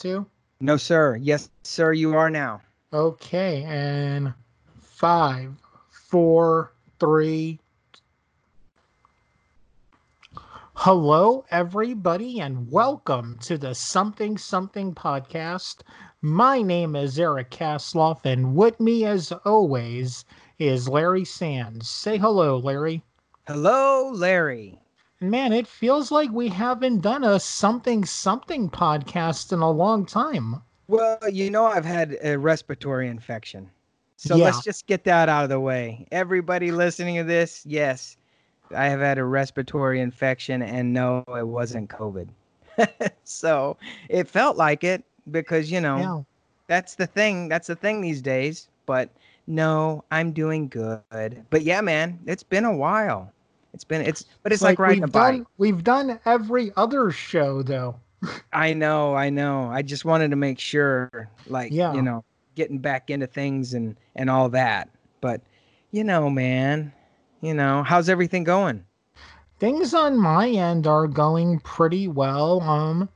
two? No, sir. Yes, sir, you are now. Okay, and five, four, three. Hello, everybody, and welcome to the Something Something podcast. My name is Eric Kasloff, and with me, as always, is Larry Sands. Say hello, Larry. Hello, Larry. Man, it feels like we haven't done a Something Something podcast in a long time. Well, you know, I've had a respiratory infection. So Yeah. let's just get that out of the way. Everybody listening to this, yes, I have had a respiratory infection, and no, it wasn't COVID. so it felt like it because, you know, Yeah. that's the thing. That's the thing these days. But no, I'm doing good. But yeah, man, it's been a while. It's been, it's, but it's like, riding a bike. done we've done every other show though. I know, I know. I just wanted to make sure, like, Yeah. you know, getting back into things and and all that. But you know, man, you know, how's everything going? Things on my end are going pretty well. Um,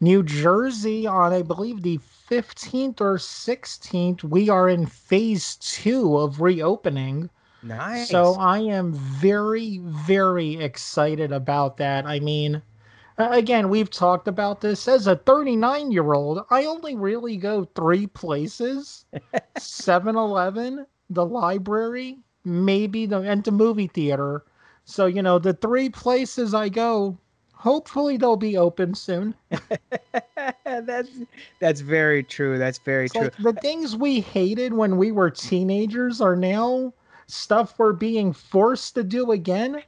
New Jersey on I believe the 15th or 16th, we are in phase two of reopening. Nice. So I am very, very excited about that. I mean, again, we've talked about this. As a 39 year old, I only really go three places 7 Eleven, the library, maybe the, and the movie theater. So, you know, the three places I go, hopefully they'll be open soon. that's that's very true. That's very It's true. like the things we hated when we were teenagers are now stuff we're being forced to do again,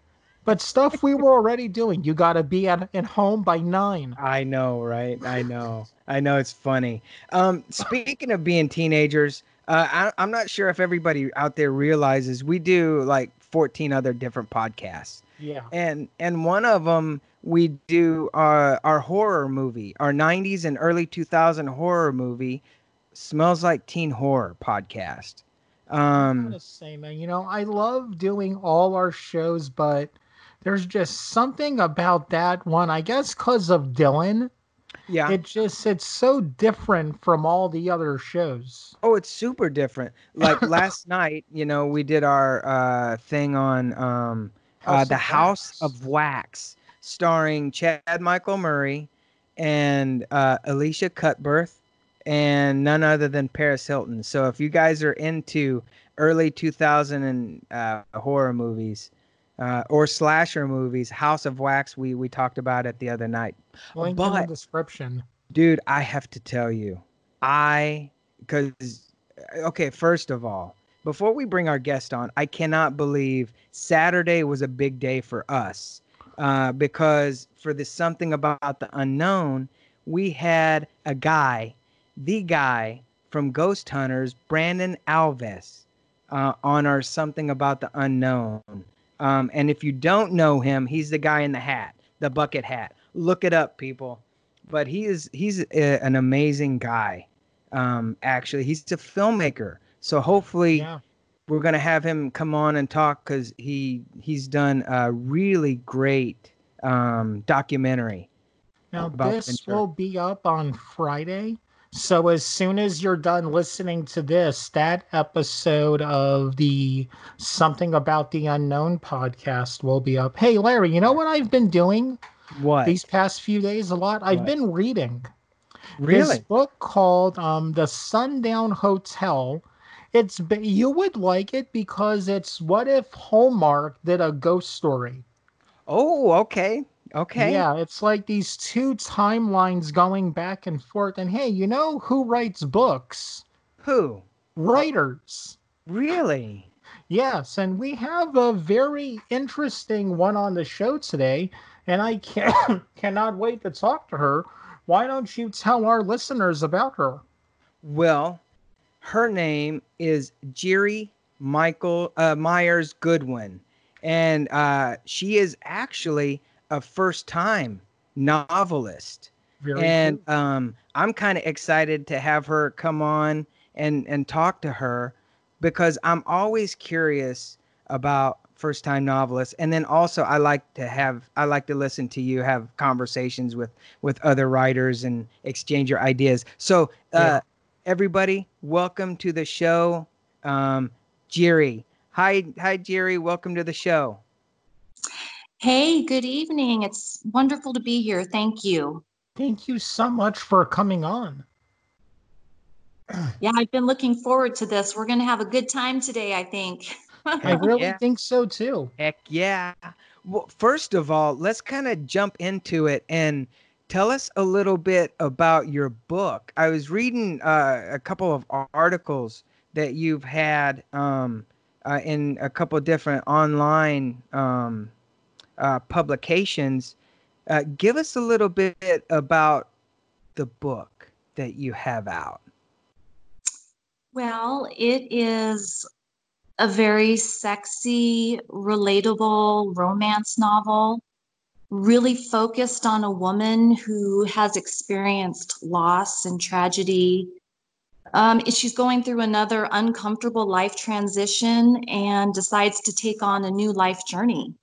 but stuff we were already doing. You got to be at, at home by nine. I know, right? I know. I know it's funny. Um, speaking of being teenagers, uh, I, I'm not sure if everybody out there realizes we do like 14 other different podcasts. Yeah. and and one of them we do our our horror movie our 90s and early 2000 horror movie smells like teen horror podcast um say, man, you know, I love doing all our shows, but there's just something about that one. I guess because of Dylan, yeah. It just it's so different from all the other shows. oh it's super different. Like last night you know we did our uh thing on um uh, the house of wax starring chad michael murray and uh elisha cuthbert and none other than paris hilton so if you guys are into early 2000 and uh, horror movies uh, or slasher movies house of wax we we talked about it the other night Link in the description. dude i have to tell you i because okay first of all before we bring our guest on i cannot believe saturday was a big day for us uh, because for the something about the unknown we had a guy the guy from ghost hunters brandon alvis uh, on our something about the unknown um, and if you don't know him he's the guy in the hat the bucket hat look it up people but he is he's a, an amazing guy um actually he's a filmmaker so hopefully Yeah. we're gonna have him come on and talk because he he's done a really great um documentary Now this Ventura. will be up on Friday. So as soon as you're done listening to this, that episode of the Something About the Unknown podcast will be up. Hey Larry, you know what I've been doing what these past few days a lot? I've What? been reading. This book called um The Sundown Hotel. It's you would like it because it's what if Hallmark did a ghost story. oh okay okay Yeah, it's like these two timelines going back and forth. And hey, you know who writes books? who Writers. really Yes, and we have a very interesting one on the show today, and I can cannot wait to talk to her. Why don't you tell our listeners about her? Well, her name is Jiri Michael uh, Myers Goodwin, and uh, she is actually a first-time novelist. Very and cool. um, I'm kind of excited to have her come on and and talk to her because I'm always curious about first time novelists and then also i like to have i like to listen to you have conversations with with other writers and exchange your ideas so uh Yeah. everybody welcome to the show um jerry hi hi jerry welcome to the show Hey, good evening. It's wonderful to be here. Thank you. Thank you so much for coming on. Yeah, I've been looking forward to this. We're going to have a good time today, I think. I really yeah. think so too. Heck yeah. Well, first of all, let's kind of jump into it and tell us a little bit about your book. I was reading uh, a couple of articles that you've had um, uh, in a couple of different online um, uh, publications. Uh, give us a little bit about the book that you have out. Well, it is a very sexy, relatable romance novel, really focused on a woman who has experienced loss and tragedy. Um, she's going through another uncomfortable life transition and decides to take on a new life journey.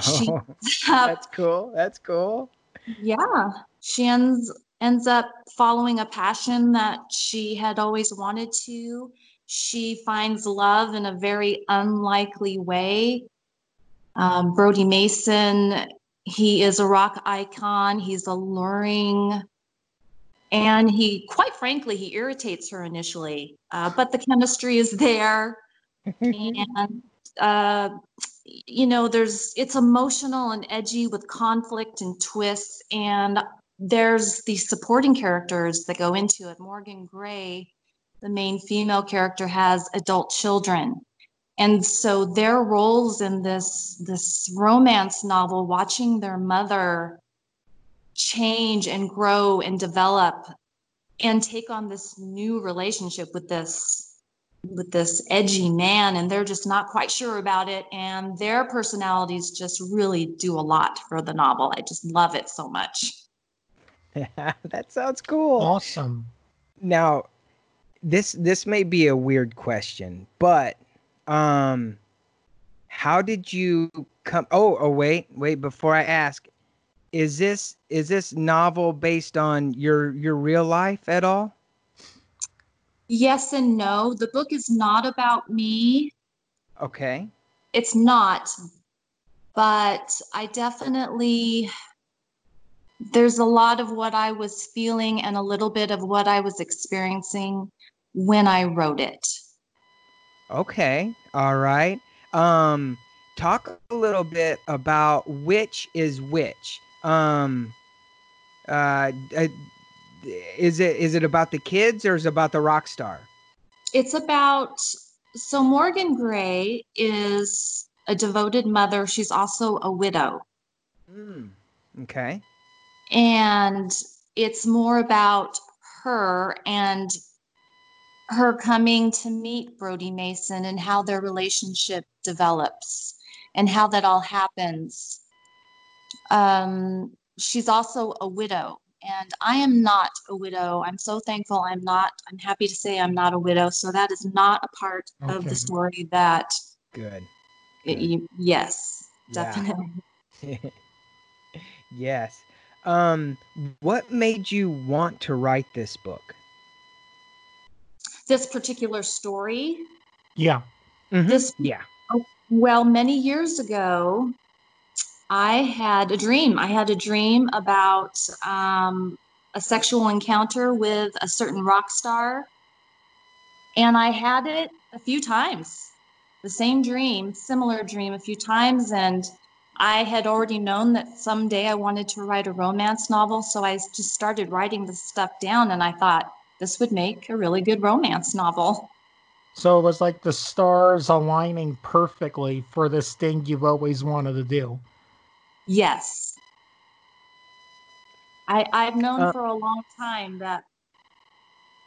She- that's cool. That's cool. Yeah, she ends ends up following a passion that she had always wanted to. She finds love in a very unlikely way. Um, Brody Mason, he is a rock icon. He's alluring, and he, quite frankly, he irritates her initially, uh, but the chemistry is there and uh, you know there's it's emotional and edgy with conflict and twists and there's these supporting characters that go into it. Morgan gray the main female character has adult children. And so their roles in this this romance novel watching their mother change and grow and develop and take on this new relationship with this with this edgy man and they're just not quite sure about it and their personalities just really do a lot for the novel i just love it so much yeah, that sounds cool. Awesome. Now, this this may be a weird question, but um how did you come Oh, oh wait, wait before I ask. Is this is this novel based on your your real life at all? Yes and no the book is not about me Okay. it's not but i definitely there's a lot of what i was feeling and a little bit of what i was experiencing when i wrote it Okay. All right. Um talk a little bit about which is which. Um uh is it is it about the kids or is it about the rock star? it's about so Morgan Gray is a devoted mother. She's also a widow. Mm. Okay. And it's more about her and her coming to meet Brody Mason and how their relationship develops and how that all happens. Um, she's also a widow. And I am not a widow. I'm so thankful I'm not. I'm happy to say I'm not a widow. So that is not a part of the story that, Good. it- Good. you- yes, Yeah. definitely. yes. Um, what made you want to write this book? This particular story, Yeah. this Yeah. Well, many years ago, I had a dream. I had a dream about um, a sexual encounter with a certain rock star. And I had it a few times, the same dream, similar dream a few times. And I had already known that someday I wanted to write a romance novel. So I just started writing this stuff down. And I thought this would make a really good romance novel. So it was like the stars aligning perfectly for this thing you've always wanted to do. Yes. I I've known Uh, for a long time that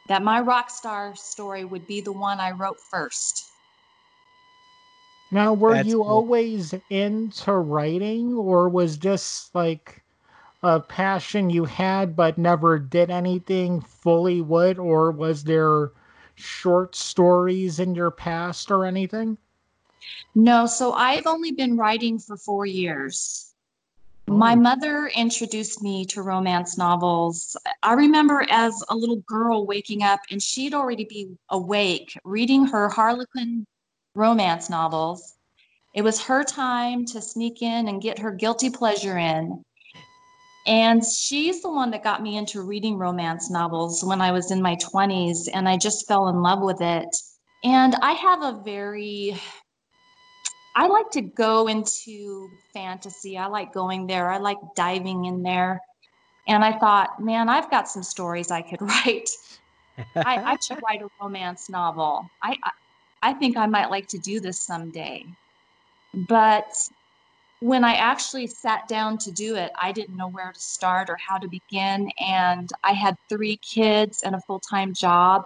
that my rock star story would be the one I wrote first. Now, were That's you cool. always into writing, or was this like a passion you had but never did anything fully with, or was there short stories in your past or anything? No, so I've only been writing for four years. My Oh. mother introduced me to romance novels. I remember as a little girl waking up and she'd already be awake reading her Harlequin romance novels. It was her time to sneak in and get her guilty pleasure in. And she's the one that got me into reading romance novels when I was in my 20s, and I just fell in love with it. And I have a very I like to go into fantasy. I like going there. I like diving in there. And I thought, man, I've got some stories I could write. I, I should write a romance novel. I, I I think I might like to do this someday. But when I actually sat down to do it, I didn't know where to start or how to begin. And I had three kids and a full time job.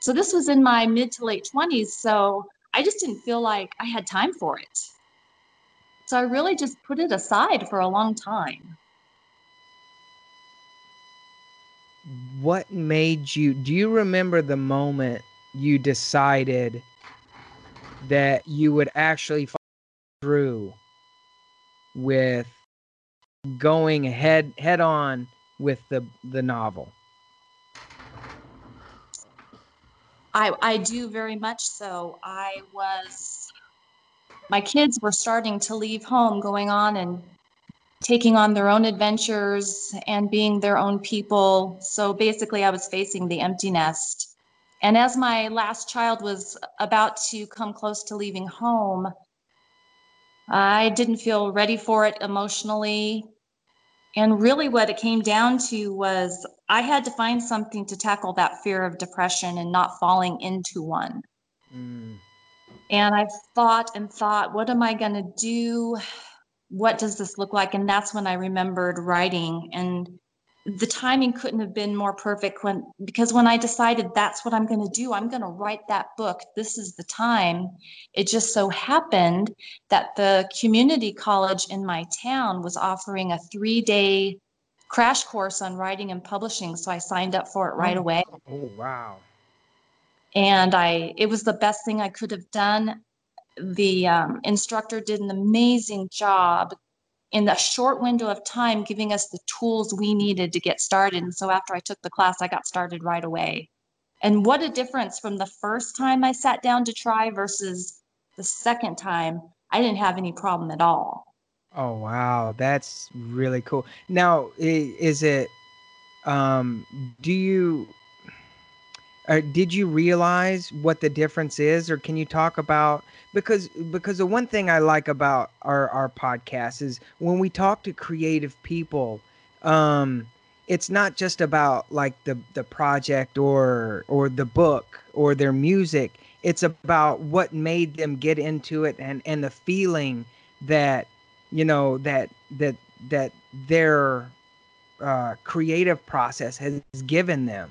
So this was in my mid to late 20s. So I just didn't feel like I had time for it. So I really just put it aside for a long time. what made you do you remember the moment you decided that you would actually follow through with going head head on with the the novel I, I do very much so. I was, my kids were starting to leave home, going on and taking on their own adventures and being their own people. So basically, I was facing the empty nest. And as my last child was about to come close to leaving home, I didn't feel ready for it emotionally. And really, what it came down to was I had to find something to tackle that fear of depression and not falling into one. Mm, And I thought and thought, what am I going to do? What does this look like? And that's when I remembered writing. And the timing couldn't have been more perfect when because when I decided that's what I'm going to do, I'm going to write that book. This is the time. It just so happened that the community college in my town was offering a 3-day crash course on writing and publishing, so I signed up for it right Oh. away oh wow and I it was the best thing I could have done. The um, instructor did an amazing job in a short window of time, giving us the tools we needed to get started. And so after I took the class, I got started right away. And what a difference from the first time I sat down to try versus the second time. I didn't have any problem at all. Oh wow, that's really cool. Now, is it um do you or did you realize what the difference is or can you talk about because because the one thing I like about our our podcast is when we talk to creative people um it's not just about like the the project or or the book or their music it's about what made them get into it and and the feeling that you know that that that their uh, creative process has given them.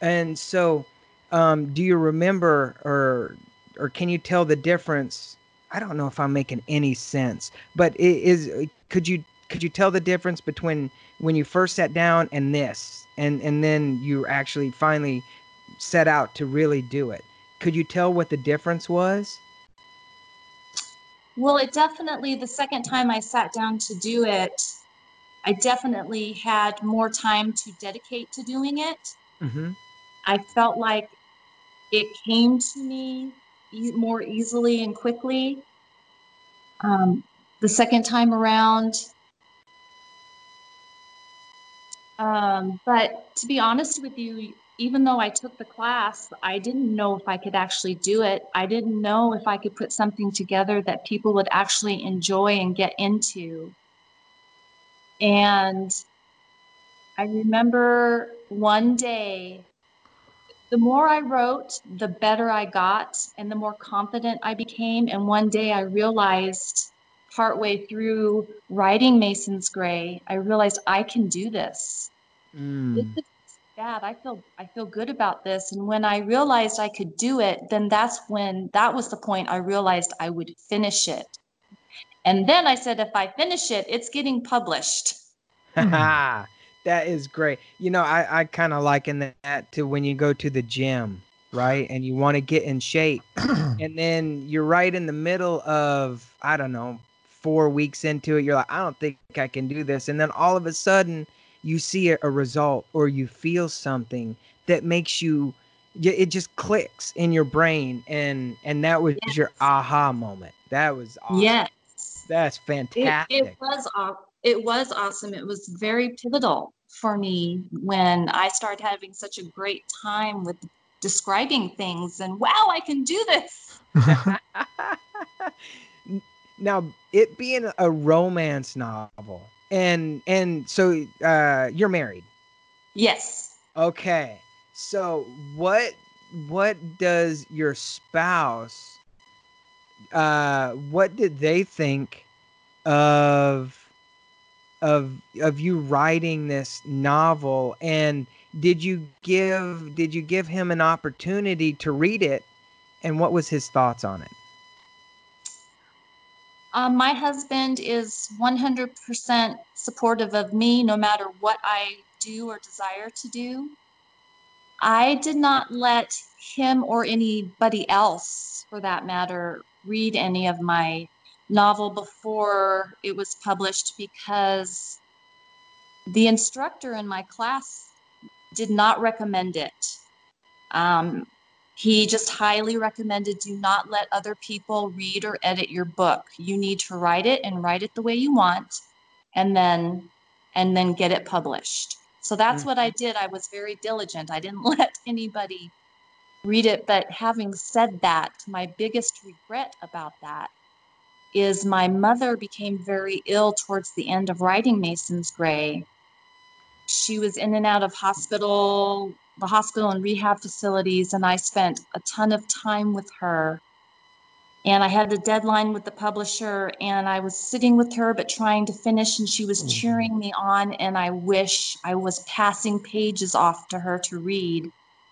And so um, do you remember or or can you tell the difference? I don't know if i'm making any sense but is could you could you tell the difference between when you first sat down and this and and then you actually finally set out to really do it? Could you tell what the difference was Well, it definitely, the second time I sat down to do it, I definitely had more time to dedicate to doing it. mm-hmm. I felt like it came to me e- more easily and quickly. Um, the second time around, um, but to be honest with you, even though I took the class, I didn't know if I could actually do it. I didn't know if I could put something together that people would actually enjoy and get into. And I remember one day, the more I wrote, the better I got and the more confident I became. And one day I realized, partway through writing Mason's Gray, I realized I can do this. mm. This is bad. I feel I feel good about this. And when I realized I could do it, then that's when that was the point I realized I would finish it. And then I said, if I finish it, it's getting published. that is great. You know, I, I kind of liken that to when you go to the gym right? And you want to get in shape. and then you're right in the middle of, I don't know, four weeks into it. You're like, I don't think I can do this. And then all of a sudden, you see a, a result or you feel something that makes you it just clicks in your brain and and that was yes. your aha moment. That was awesome. yes. That's fantastic it, it was it was awesome. It was very pivotal for me when i started having such a great time with describing things and wow i can do this. Now it being a romance novel and and so uh you're married? Yes. Okay. So what what does your spouse uh what did they think of of of you writing this novel? And did you give did you give him an opportunity to read it? And what was his thoughts on it um, my husband is 100% supportive of me no matter what i do or desire to do I did not let him or anybody else, for that matter, read any of my novel before it was published because the instructor in my class did not recommend it. Um, he just highly recommended do not let other people read or edit your book. You need to write it and write it the way you want and then and then get it published. So that's mm-hmm. what I did. I was very diligent. I didn't let anybody read it. But having said that, my biggest regret about that is my mother became very ill towards the end of writing Mason's Gray. She was in and out of hospital, the hospital and rehab facilities, and I spent a ton of time with her and I had a deadline with the publisher and I was sitting with her but trying to finish and she was mm-hmm. cheering me on and I wish I was passing pages off to her to read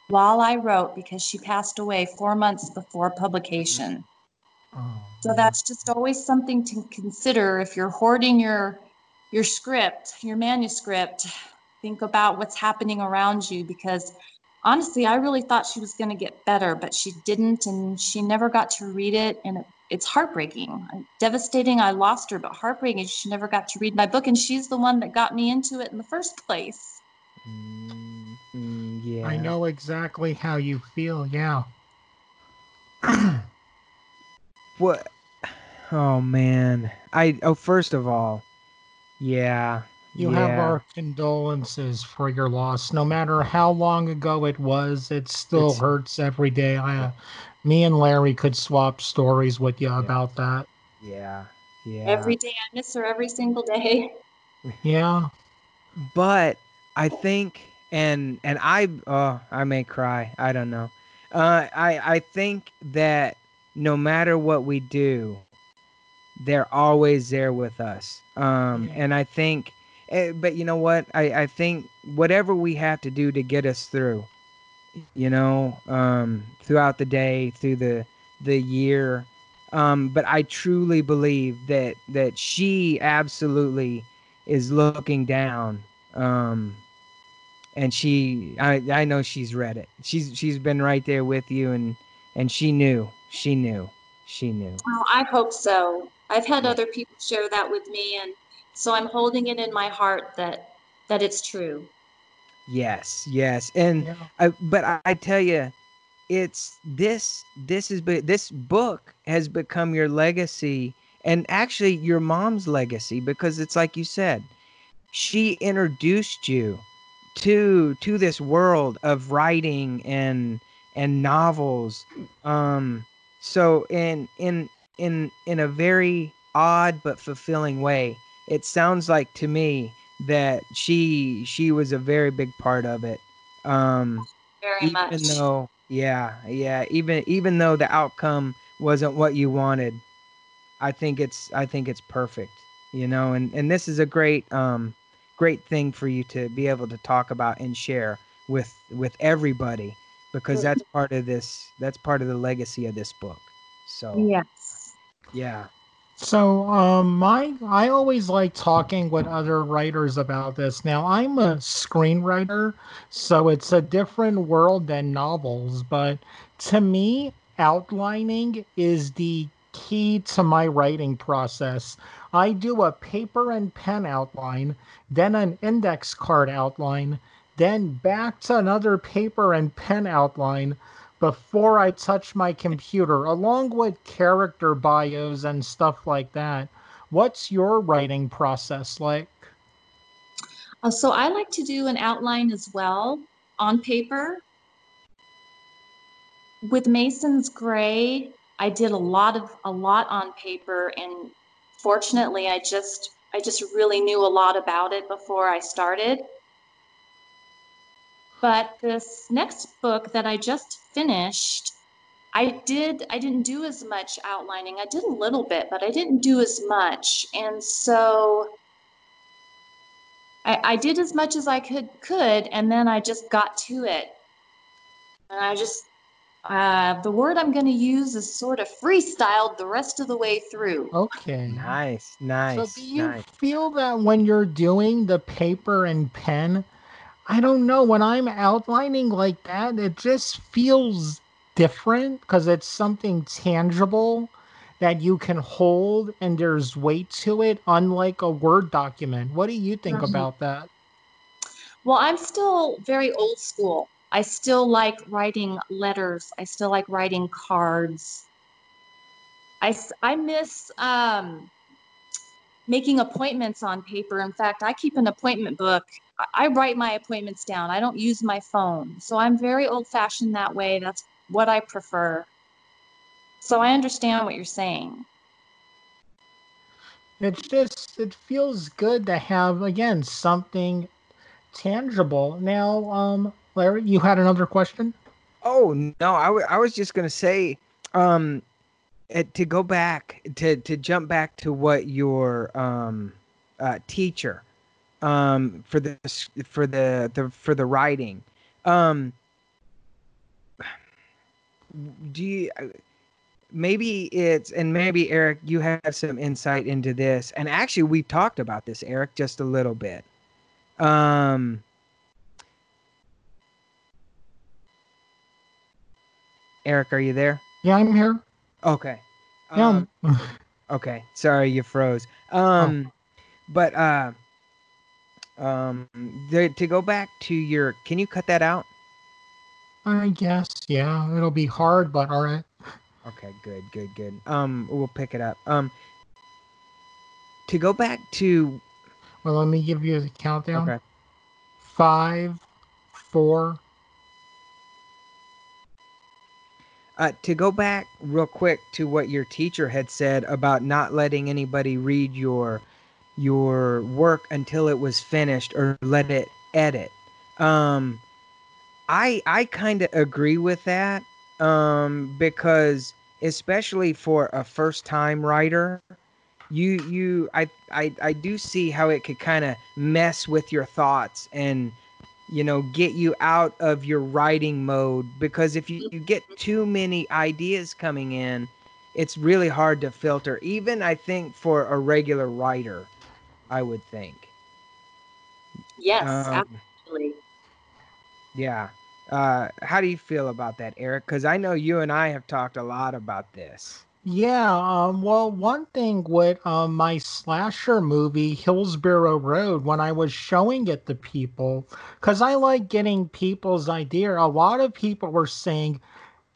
while I wrote because she passed away 4 months before publication. Oh, so that's just always something to consider if you're hoarding your your script, your manuscript, think about what's happening around you because honestly, I really thought she was going to get better, but she didn't, and she never got to read it. And it, it's heartbreaking, devastating. I lost her, but heartbreaking. She never got to read my book, and she's the one that got me into it in the first place. Mm-hmm, yeah. I know exactly how you feel. Yeah. what? Oh man. I oh first of all, yeah, you yeah. have our condolences for your loss. No matter how long ago it was, it still it's, hurts every day. I, uh, me and Larry could swap stories with you yeah. about that. Yeah, yeah. Every day I miss her every single day. Yeah, but I think, and and I, oh, I may cry. I don't know. Uh, I I think that no matter what we do, they're always there with us. Um, yeah. and I think but you know what? I, I think whatever we have to do to get us through, you know, um, throughout the day, through the the year. Um, but I truly believe that that she absolutely is looking down. Um, and she, I, I know she's read it. She's she's been right there with you, and and she knew, she knew, she knew. Well, I hope so. I've had other people share that with me, and so i'm holding it in my heart that that it's true. Yes yes and yeah. I, but I, I tell you it's this this is this book has become your legacy and actually your mom's legacy because it's like you said she introduced you to to this world of writing and and novels. Um so in in in in a very odd but fulfilling way it sounds like to me that she she was a very big part of it. Um, very even much. though, yeah, yeah, even even though the outcome wasn't what you wanted, I think it's I think it's perfect. You know, and and this is a great um great thing for you to be able to talk about and share with with everybody because that's part of this that's part of the legacy of this book. So yes, yeah. So, um, my I always like talking with other writers about this. Now, I'm a screenwriter, so it's a different world than novels. But to me, outlining is the key to my writing process. I do a paper and pen outline, then an index card outline, then back to another paper and pen outline before I touch my computer, along with character bios and stuff like that. What's your writing process like? Uh, so I like to do an outline as well on paper. With Mason's Gray, I did a lot of a lot on paper and fortunately I just I just really knew a lot about it before I started. But this next book that I just finished, I did I didn't do as much outlining. I did a little bit, but I didn't do as much. And so I, I did as much as I could could, and then I just got to it. And I just uh, the word I'm going to use is sort of freestyled the rest of the way through. Okay. Nice, nice. So do you nice. feel that when you're doing the paper and pen, I don't know, when I'm outlining like that, it just feels different because it's something tangible that you can hold and there's weight to it, unlike a Word document. What do you think Mhm. about that? Well, I'm still very old school. I still like writing letters. I still like writing cards. I, I miss um, making appointments on paper. In fact, I keep an appointment book. I, I write my appointments down. I don't use my phone. So I'm very old fashioned that way. That's what I prefer. So I understand what you're saying. It's just, it feels good to have, again, something tangible. Now, um, Larry, you had another question? Oh no, I was just gonna say, um, to go back to to jump back to what your um uh, teacher um for the for the, the for the writing um do you uh, maybe it's and maybe Eric you have some insight into this and actually we talked about this Eric just a little bit um Eric are you there Yeah, I'm here. Okay. Yeah, Um, I'm- okay. Sorry, you froze. Um, but uh, um, the, to go back to your, can you cut that out? I guess, yeah, it'll be hard, but all right. Okay, good, good, good. Um, we'll pick it up. Um, to go back to, Well, let me give you the countdown. okay, Five, four. Uh, to go back real quick to what your teacher had said about not letting anybody read your your work until it was finished or let it edit. Um, I I kind of agree with that um, because especially for a first time writer, you you I I I do see how it could kind of mess with your thoughts and you know get you out of your writing mode because if you, you get too many ideas coming in it's really hard to filter even i think for a regular writer i would think. Yes, Um, absolutely. yeah. Uh how do you feel about that eric? Because i know you and i have talked a lot about this Yeah, um, well, one thing with um, my slasher movie, Hillsborough Road, when I was showing it to people, because I like getting people's idea, a lot of people were saying,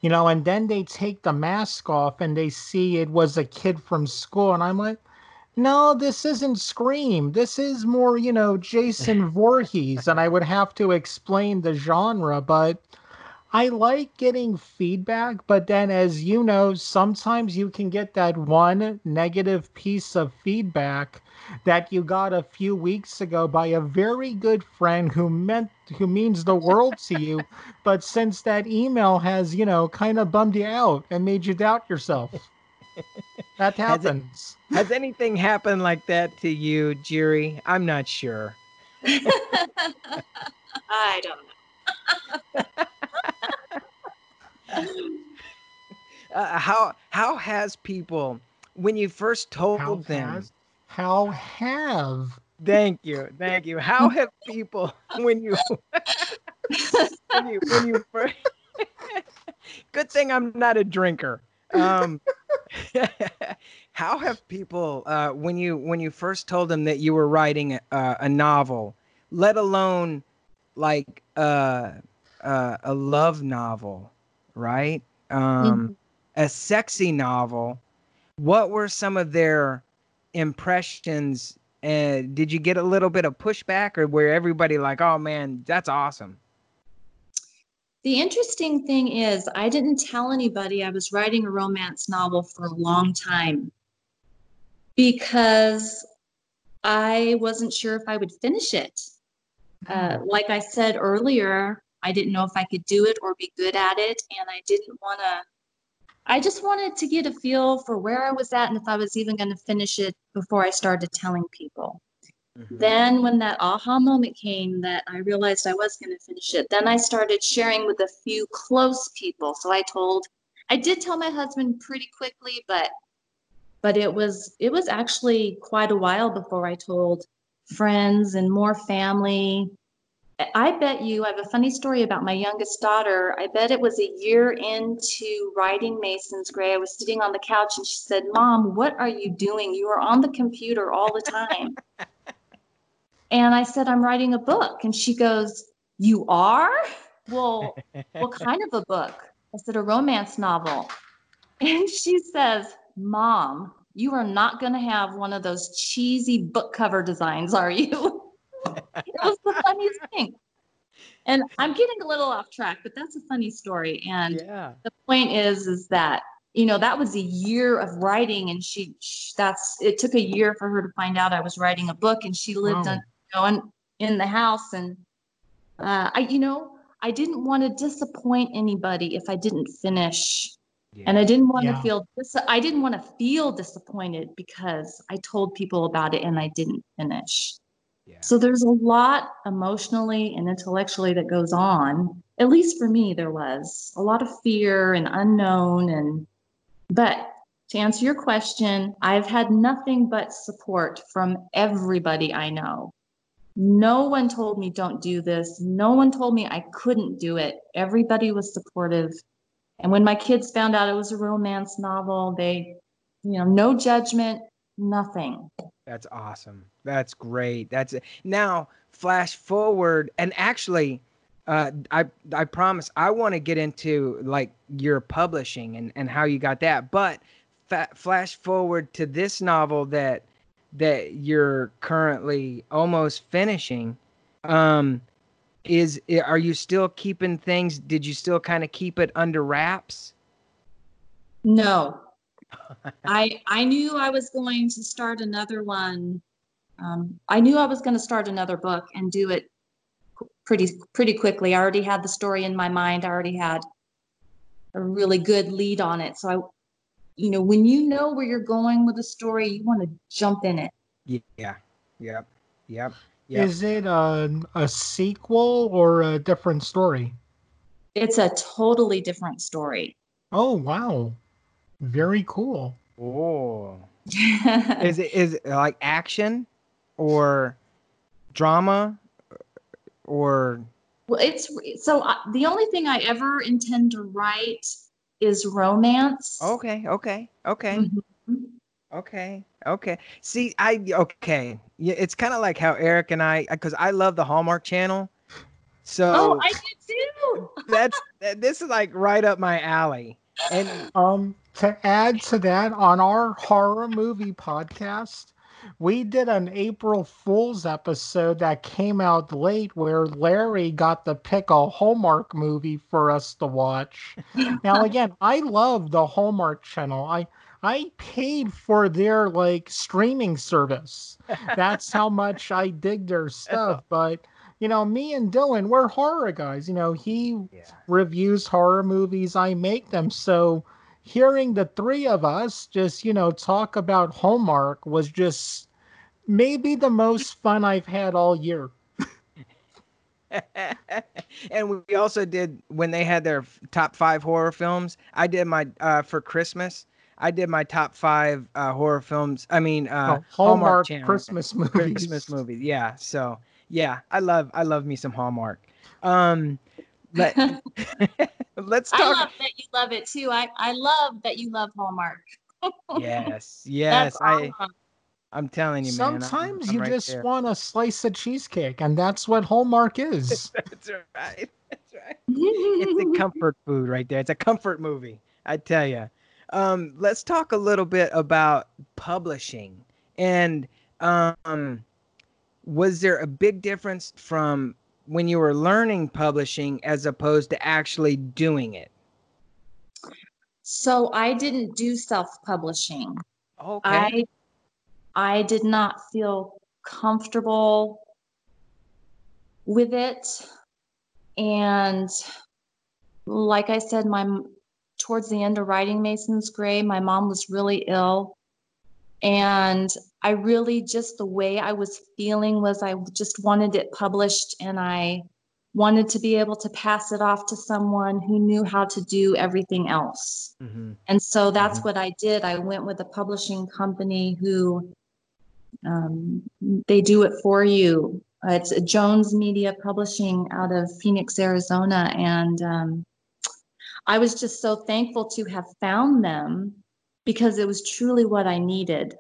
you know, and then they take the mask off and they see it was a kid from school. And I'm like, no, this isn't Scream. This is more, you know, Jason Voorhees. And I would have to explain the genre, but I like getting feedback. But then, as you know, sometimes you can get that one negative piece of feedback that you got a few weeks ago by a very good friend who meant who means the world to you but since that email has you know kind of bummed you out and made you doubt yourself that Has it- happens has anything happened like that to you Jerry? i'm not sure I don't know. Uh, how how has people when you first told How them. has, how have Thank you, thank you. How have people when you when you when you first? Good thing I'm not a drinker. Um, how have people uh, when you when you first told them that you were writing a, a novel, let alone like uh, uh, a love novel, right? Um, a sexy novel. What were some of their impressions? And did you get a little bit of pushback, or were everybody like, "Oh man, that's awesome"? The interesting thing is, I didn't tell anybody I was writing a romance novel for a long time because I wasn't sure if I would finish it. Uh, like I said earlier, I didn't know if I could do it or be good at it. And I didn't want to, I just wanted to get a feel for where I was at and if I was even going to finish it before I started telling people. Mhm. Then, when that aha moment came that I realized I was going to finish it, then I started sharing with a few close people. So I told, I did tell my husband pretty quickly, but but it was it was actually quite a while before I told friends and more family. I- bet you I have a funny story about my youngest daughter. I bet it was a year into writing Mason's Gray. I was sitting on the couch and she said, Mom, what are you doing? You are on the computer all the time. And I said, I'm writing a book. And she goes, You are? Well, what kind of a book? I said, A romance novel. And she says, Mom, you are not going to have one of those cheesy book cover designs, are you? Was the funniest thing. And I'm getting a little off track, but that's a funny story. And yeah. the point is is that you know that was a year of writing and she, sh that's it took a year for her to find out i was writing a book and she lived Wow. on you know in, in the house and uh, i you know i didn't want to disappoint anybody if i didn't finish and i didn't want Yeah. to feel dis- i didn't want to feel disappointed because i told people about it and i didn't finish yeah. so there's a lot emotionally and intellectually that goes on. At least for me, there was a lot of fear and unknown. And but to answer your question, I've had nothing but support from everybody I know. No one told me don't do this. No one told me I couldn't do it. Everybody was supportive. And when my kids found out it was a romance novel, they, you know, no judgment, nothing. That's awesome. That's great. That's it. now flash forward and actually uh I I promise I want to get into like your publishing and and how you got that. But fa- flash forward to this novel that that you're currently almost finishing. Um is are you still keeping things did you still kind of keep it under wraps? No. I I knew I was going to start another one. Um, I knew I was going to start another book and do it pretty pretty quickly. I already had the story in my mind. I already had a really good lead on it. So I, you know, when you know where you're going with a story, you want to jump in it. Yeah. Yep. Yep. Yep. Is it a, a sequel or a different story? It's a totally different story. Oh wow, very cool. Oh. is it is it like action or drama or Well, it's so uh, the only thing I ever intend to write is romance. okay okay okay Mhm. okay okay see i okay yeah it's kind of like how eric and i because i love the hallmark channel so Oh, I did too. that's this is like right up my alley and Um, to add to that, on our horror movie podcast, we did an April Fool's episode that came out late where Larry got to pick a Hallmark movie for us to watch. Now, again, I love the Hallmark channel. I I paid for their like streaming service. That's how much I dig their stuff. But you know, me and Dylan, we're horror guys. You know, he yeah reviews horror movies, I make them. So hearing the three of us just, you know, talk about Hallmark was just maybe the most fun I've had all year. and we also did when they had their top five horror films. I did my uh, for Christmas. I did my top five uh, horror films. I mean, uh, Oh, Hallmark, channel. Christmas movies. Christmas movies. Yeah. So yeah, I love I love me some Hallmark. Um, let let's I love that you love it too. I, I love that you love Hallmark. yes, yes. I awesome. I'm telling you, man. I'm- Sometimes I'm you right just there. want a slice of cheesecake, and that's what Hallmark is. That's right. That's right. It's a comfort food right there. It's a comfort movie. I tell you. Um, let's talk a little bit about publishing and um, was there a big difference from when you were learning publishing as opposed to actually doing it? so I didn't do self-publishing. Okay. I I did not feel comfortable with it. And like I said, my towards the end of writing Mason's Gray, my mom was really ill. And I really just the way I was feeling was I just wanted it published and I wanted to be able to pass it off to someone who knew how to do everything else. hmm And so that's Mhm. what I did. I went with a publishing company who um, they do it for you. Uh, it's Jones Media Publishing out of Phoenix, Arizona. And um, I was just so thankful to have found them because it was truly what I needed.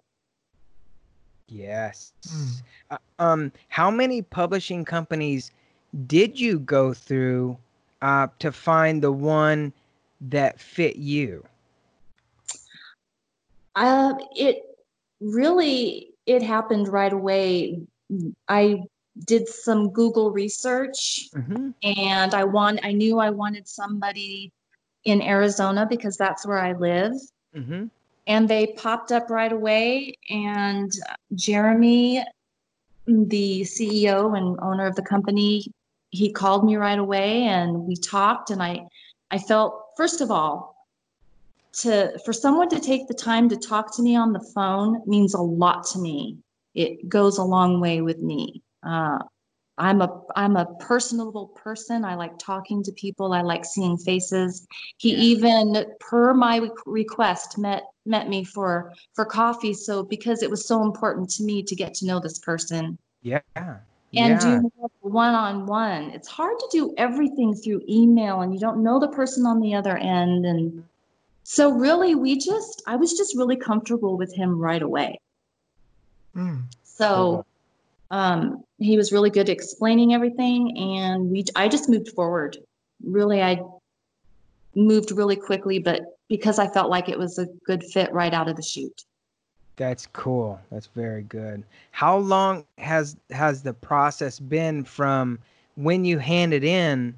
Yes. Mm. Uh, um, how many publishing companies did you go through uh, to find the one that fit you? Uh, it really it happened right away. I did some Google research hmm and I want I knew I wanted somebody in Arizona because that's where I live. hmm And they popped up right away. And Jeremy, the CEO and owner of the company, he called me right away and we talked. And I, I felt first of all, to for someone to take the time to talk to me on the phone means a lot to me. It goes a long way with me. Uh, I'm a I'm a personable person. I like talking to people. I like seeing faces. He Yeah. even, per my re- request, met met me for for coffee. So because it was so important to me to get to know this person Yeah. and yeah. do one on one. It's hard to do everything through email, and you don't know the person on the other end. And so really, we just I was just really comfortable with him right away. Mm. So um, he was really good at explaining everything, and we I just moved forward. Really, I moved really quickly, but because I felt like it was a good fit right out of the chute. That's cool. That's very good. How long has has the process been from when you handed in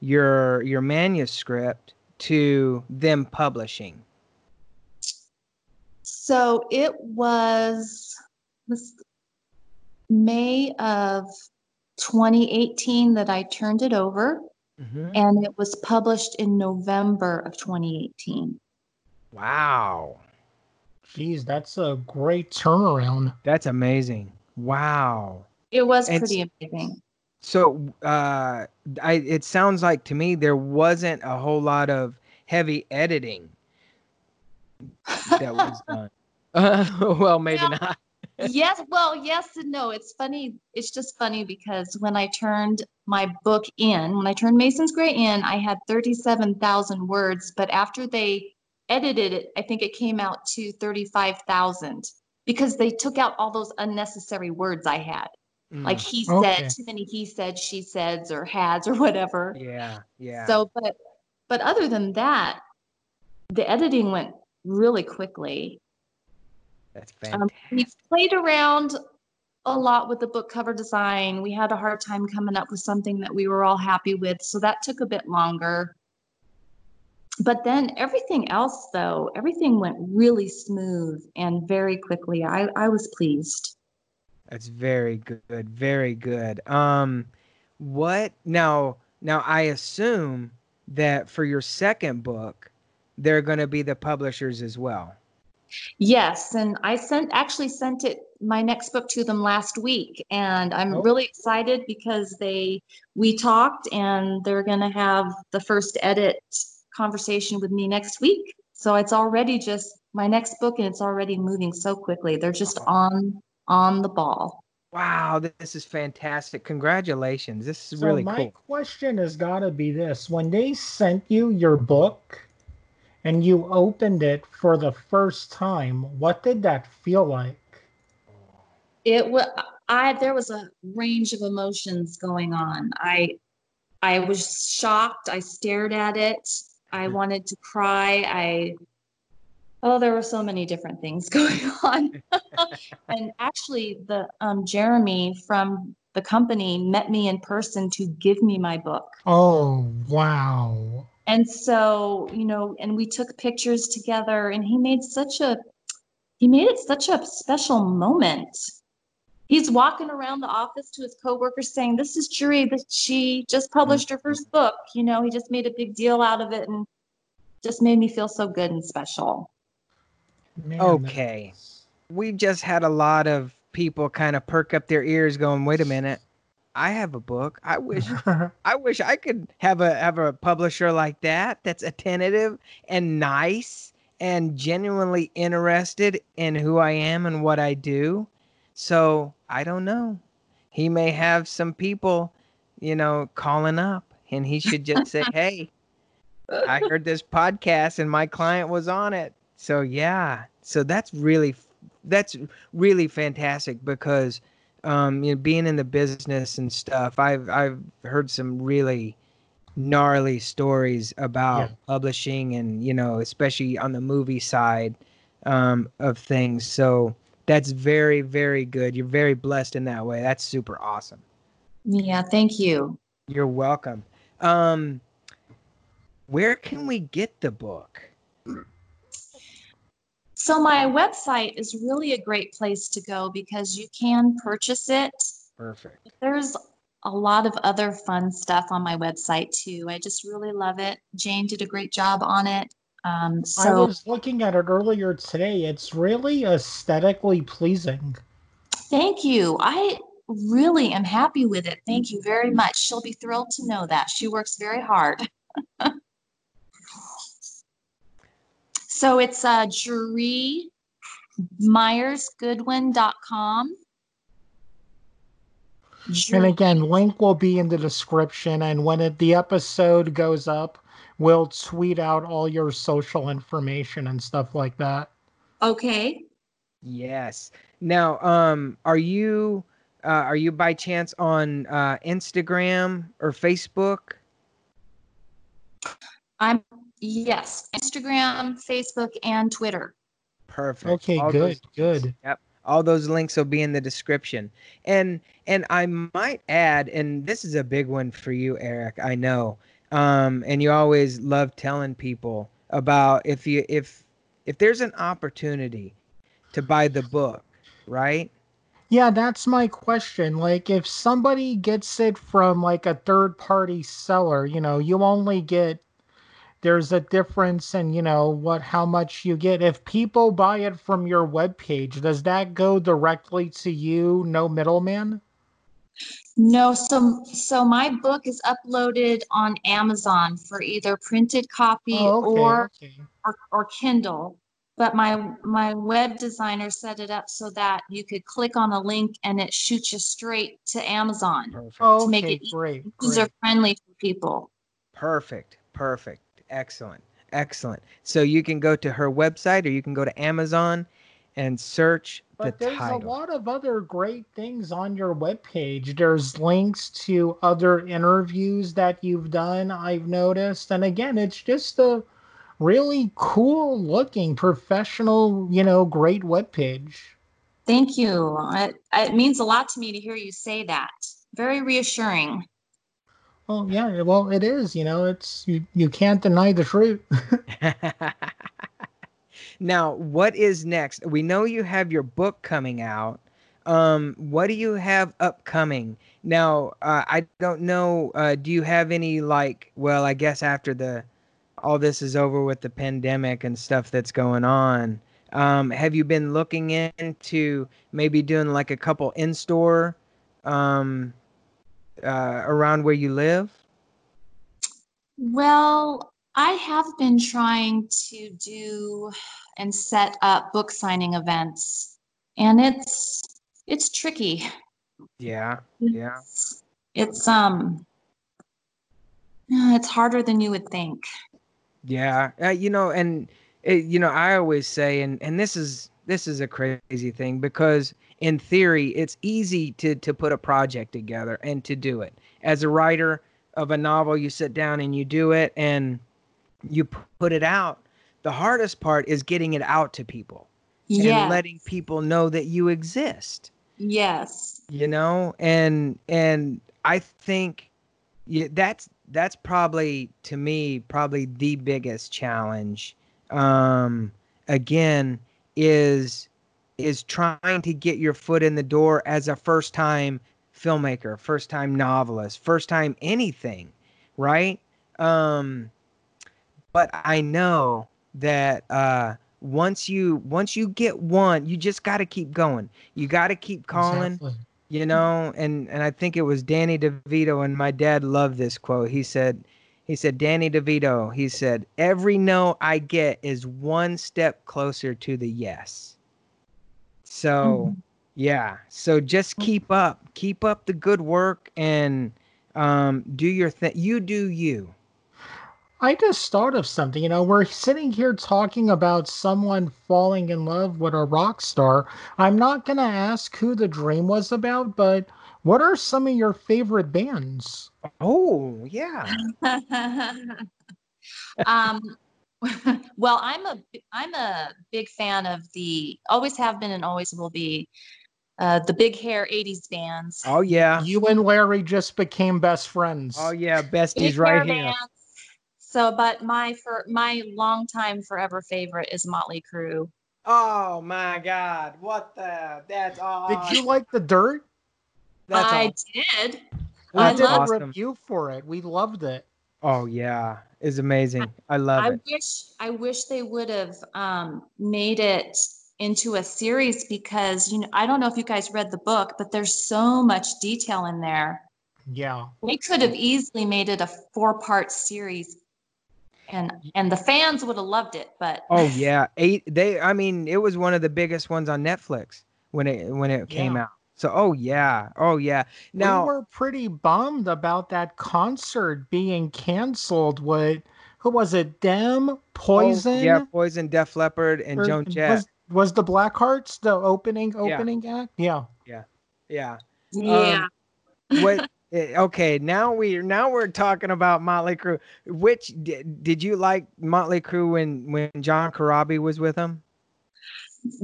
your your manuscript to them publishing? So it was was May of 2018 that I turned it over, hmm and it was published in November of 2018. Wow. Geez, that's a great turnaround. That's amazing. Wow. It was And pretty amazing. So uh I it sounds like to me there wasn't a whole lot of heavy editing that was done. Uh, well, maybe Well, not. Yes, well, yes and no. It's funny. It's just funny because when I turned my book in, when I turned Mason's Gray in, I had 37,000 words, but after they edited it, I think it came out to 35,000 because they took out all those unnecessary words I had. Like Mm, he Okay. said, too many he said, she said, or has, or whatever. yeah, yeah. So, but but other than that, the editing went really quickly. That's Um, fantastic. we played around a lot with the book cover design. We had a hard time coming up with something that we were all happy with, so that took a bit longer. But then everything else, though, everything went really smooth and very quickly. I, I was pleased. That's very good. Very good. Um what now now I assume that for your second book they're going to be the publishers as well. Yes, and I sent actually sent it my next book to them last week, and I'm Oh. really excited because they we talked and they're going to have the first edit conversation with me next week. So it's already just my next book and it's already moving so quickly. They're just on on the ball. Wow, this is fantastic. Congratulations. This is So really my cool. My question has got to be this: When they sent you your book, and you opened it for the first time, what did that feel like? It was I there was a range of emotions going on. I I was shocked. I stared at it. I wanted to cry. I oh, there were so many different things going on. and actually, the um, Jeremy from the company met me in person to give me my book. Oh, wow. And so, you know, and we took pictures together and he made such a he made it such a special moment. He's walking around the office to his coworkers saying, This is Juri, that she just published her first mm-hmm. book. You know, he just made a big deal out of it and just made me feel so good and special. Man, Okay. We've just had a lot of people kind of perk up their ears going, wait a minute. I have a book. I wish I wish I could have a have a publisher like that that's attentive and nice and genuinely interested in who I am and what I do. So I don't know. He may have some people, you know, calling up and he should just say, Hey, I heard this podcast and my client was on it. So yeah. So that's really that's really fantastic because um, you know, being in the business and stuff, I've I've heard some really gnarly stories about Yeah. publishing and you know, especially on the movie side um, of things. So that's very very good. You're very blessed in that way. That's super awesome. Yeah, thank you. You're welcome. Um, where can we get the book? So my website is really a great place to go because you can purchase it. Perfect. There's a lot of other fun stuff on my website too. I just really love it. Jane did a great job on it. Um, I was looking at it earlier today. It's really aesthetically pleasing. thank you. I really am happy with it. Thank you very much. She'll be thrilled to know that. She works very hard. so it's uh, Jury MyersGoodwin.com. And again, link will be in the description. And when it, the episode goes up, we'll tweet out all your social information and stuff like that. Okay. Yes. Now, um, are you uh, are you by chance on uh, Instagram or Facebook? I'm yes, Instagram, Facebook, and Twitter. Perfect. Okay, All good, those- good. Yep. All those links will be in the description. And and I might add, and this is a big one for you, Eric. I know. Um, and you always love telling people about if you if if there's an opportunity to buy the book, right? Yeah, that's my question. Like, if somebody gets it from like a third party seller, you know, you only get there's a difference in, you know, what how much you get. If people buy it from your webpage, does that go directly to you, no middleman? No, so so my book is uploaded on Amazon for either printed copy Oh, okay, or, okay. or or Kindle. But my my web designer set it up so that you could click on a link and it shoots you straight to Amazon. Perfect. To make it great, User great. friendly for people. Perfect. Perfect. Excellent. Excellent. So you can go to her website or you can go to Amazon and search But the there's title. a lot of other great things on your webpage. There's links to other interviews that you've done, I've noticed. And again, it's just a really cool looking, professional, you know, great webpage. Thank you. It, it means a lot to me to hear you say that. Very reassuring. Well, yeah, well, it is, you know, it's you, you can't deny the truth. now, what is next? We know you have your book coming out. Um, what do you have upcoming? Now, uh, I don't know. Uh, do you have any like? Well, I guess after the all this is over with the pandemic and stuff that's going on, um, have you been looking into maybe doing like a couple in store um, uh, around where you live? Well, I have been trying to do and set up book signing events, and it's it's tricky. Yeah, yeah. It's, it's um, it's harder than you would think. Yeah, uh, you know, and it, you know, I always say, and and this is this is a crazy thing because in theory, it's easy to to put a project together and to do it. As a writer of a novel, you sit down and you do it, and you put it out. The hardest part is getting it out to people Yes. and letting people know that you exist. Yes. You know, and and I think yeah, that's that's probably to me probably the biggest challenge. Um, again, is is trying to get your foot in the door as a first time filmmaker, first time novelist, first time anything, right? Um, but I know that uh, once you once you get one, you just got to keep going. You got to keep calling Exactly. you know and and i think it was danny devito and my dad loved this quote he said he said danny devito he said every no i get is one step closer to the yes. So yeah. So just keep up. Keep up the good work and um do your thing you do you. I just thought of something. You know, we're sitting here talking about someone falling in love with a rock star. I'm not going to ask who the dream was about, but what are some of your favorite bands? oh yeah um, well, I'm a I'm a big fan of the always have been and always will be uh, the big hair '80s bands. oh yeah You and Larry just became best friends. oh yeah besties right here bands. So, but my for my longtime forever favorite is Motley Crue. oh my god what the that's all Did you like the dirt? That's I all did. We I did love- a review for it. We loved it. Oh yeah, it's amazing. I love I it. wish I wish they would have um, made it into a series because you know I don't know if you guys read the book, but there's so much detail in there. Yeah. They could have easily made it a four-part series, and and the fans would have loved it. But Oh yeah, eight. They. I mean, it was one of the biggest ones on Netflix when it when it came out. So oh yeah, oh yeah. Now we were pretty bummed about that concert being canceled What? who was it? Dem, oh, Poison. yeah, Poison, Def Leppard, and or Joan Jett. Was, was the Blackhearts the opening Yeah. opening act? Yeah. yeah. yeah, Yeah. What? eh, okay, now we now we're talking about Motley Crue. Which did, did you like Motley Crue when when John Corabi was with them?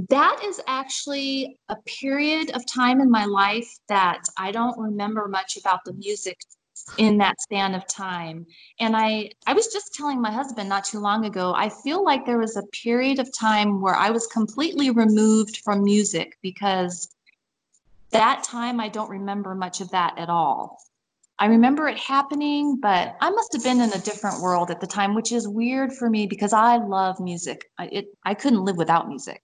That is actually a period of time in my life that I don't remember much about the music in that span of time. And I I was just telling my husband not too long ago, I feel like there was a period of time where I was completely removed from music because that time I don't remember much of that at all. I remember it happening, but I must have been in a different world at the time, which is weird for me because I love music. I, it, I couldn't live without music.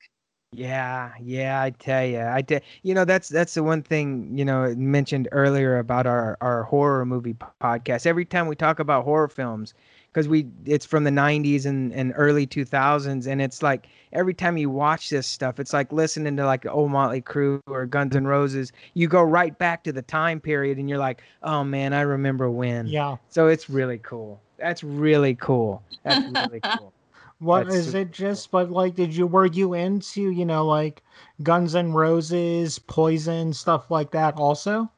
Yeah, yeah, I tell you, I tell you know that's that's the one thing you know mentioned earlier about our our horror movie podcast. Every time we talk about horror films, because we it's from the '90s and and early 2000s, and it's like every time you watch this stuff, it's like listening to like old Motley Crue or Guns N' Roses. You go right back to the time period, and you're like, oh man, I remember when. Yeah. So it's really cool. That's really cool. That's really cool. What That's is super it just but like did you were you into, you know, like Guns N' Roses, Poison, stuff like that also?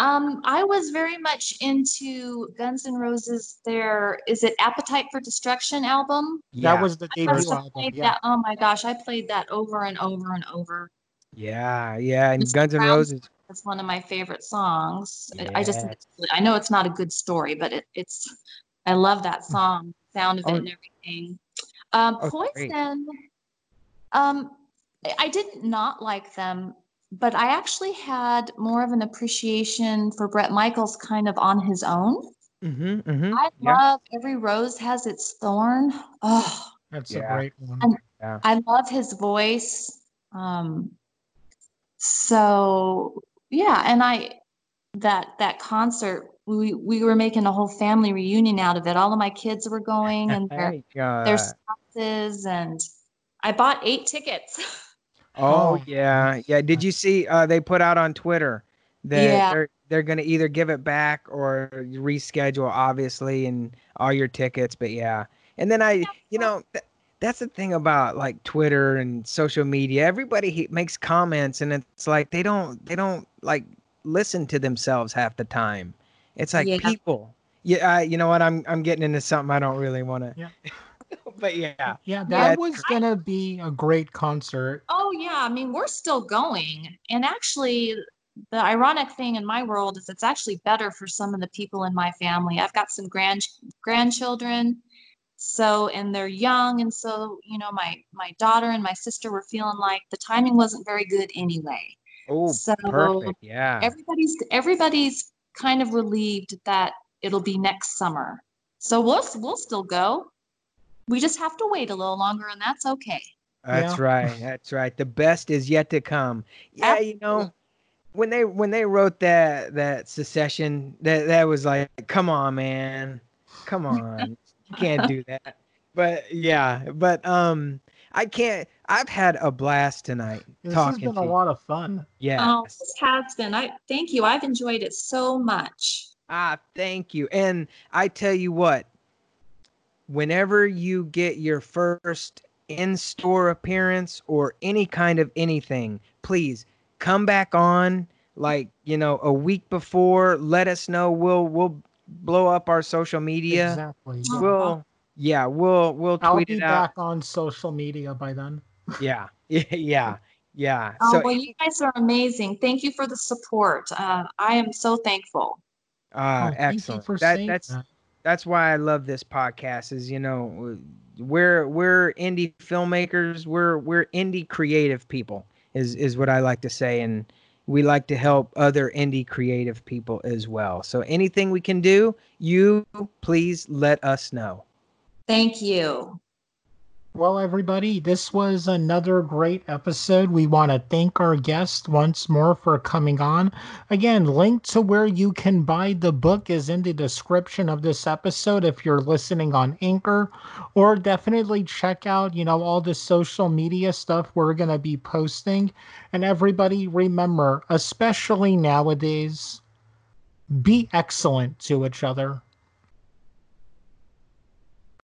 Um, I was very much into Guns N' Roses. Their is it Appetite for Destruction album? Yeah. That was the I debut album. Yeah. that. Oh my gosh, I played that over and over and over. Yeah, yeah, and Mr. Guns N' Roses. It's one of my favorite songs. I- I just think it's good. I know it's not a good story, but it, it's I love that song, sound of it Oh. and everything. Um, Oh. Poison. Um, I- I did not like them, but I actually had more of an appreciation for Bret Michaels kind of on his own. Mm-hmm, mm-hmm. I Yeah. love Every Rose Has Its Thorn. Oh, That's Yeah. a great one. And- I love his voice. Um, so yeah, and I that that concert we we were making a whole family reunion out of it. All of my kids were going and their their spouses, and I bought eight tickets. Oh Oh. yeah, yeah. Did you see? Uh, they put out on Twitter that Yeah. they're they're gonna either give it back or reschedule, obviously, and all your tickets. But yeah, and then I, you know, th- that's the thing about like Twitter and social media. Everybody he- makes comments, and it's like they don't they don't like listen to themselves half the time. It's like Yeah. people. Yeah, uh, you know what? I'm I'm getting into something I don't really want to. Yeah. but yeah, Yeah, that Yeah, was gonna be a great concert. Oh yeah, I mean we're still going. And actually the ironic thing in my world is it's actually better for some of the people in my family. I've got some grand grandchildren. So and they're young and so, you know, my my daughter and my sister were feeling like the timing wasn't very good anyway. oh, so perfect. Yeah. everybody's everybody's kind of relieved that it'll be next summer. So we'll we'll still go. We just have to wait a little longer and that's okay. That's Yeah. right. That's right. The best is yet to come. Yeah, you know, when they when they wrote that that secession, that that was like, come on, man, come on, you can't do that. But yeah, but um, I can't. I've had a blast tonight This has talking been to a you. lot of fun. Yes. Oh, this has been. I thank you. I've enjoyed it so much. Ah, thank you. And I tell you what, whenever you get your first in store appearance or any kind of anything, please come back on like, you know, a week before. Let us know. We'll we'll blow up our social media. Exactly. Oh. We'll yeah, we'll we'll I'll tweet be it back on social media by then. Yeah. Yeah. Yeah. Oh, so well, you guys are amazing. Thank you for the support. Uh, I am so thankful. uh Oh, thank you excellent. for That saying that's that. That's why I love this podcast is you know we're we're indie filmmakers. We're we're indie creative people is is what I like to say. And we like to help other indie creative people as well. So anything we can do you please let us know. Thank you. Well, everybody, this was another great episode. We want to thank our guest once more for coming on. Again, link to where you can buy the book is in the description of this episode if you're listening on Anchor, or definitely check out, you know, all the social media stuff we're going to be posting. And everybody, remember, especially nowadays, be excellent to each other.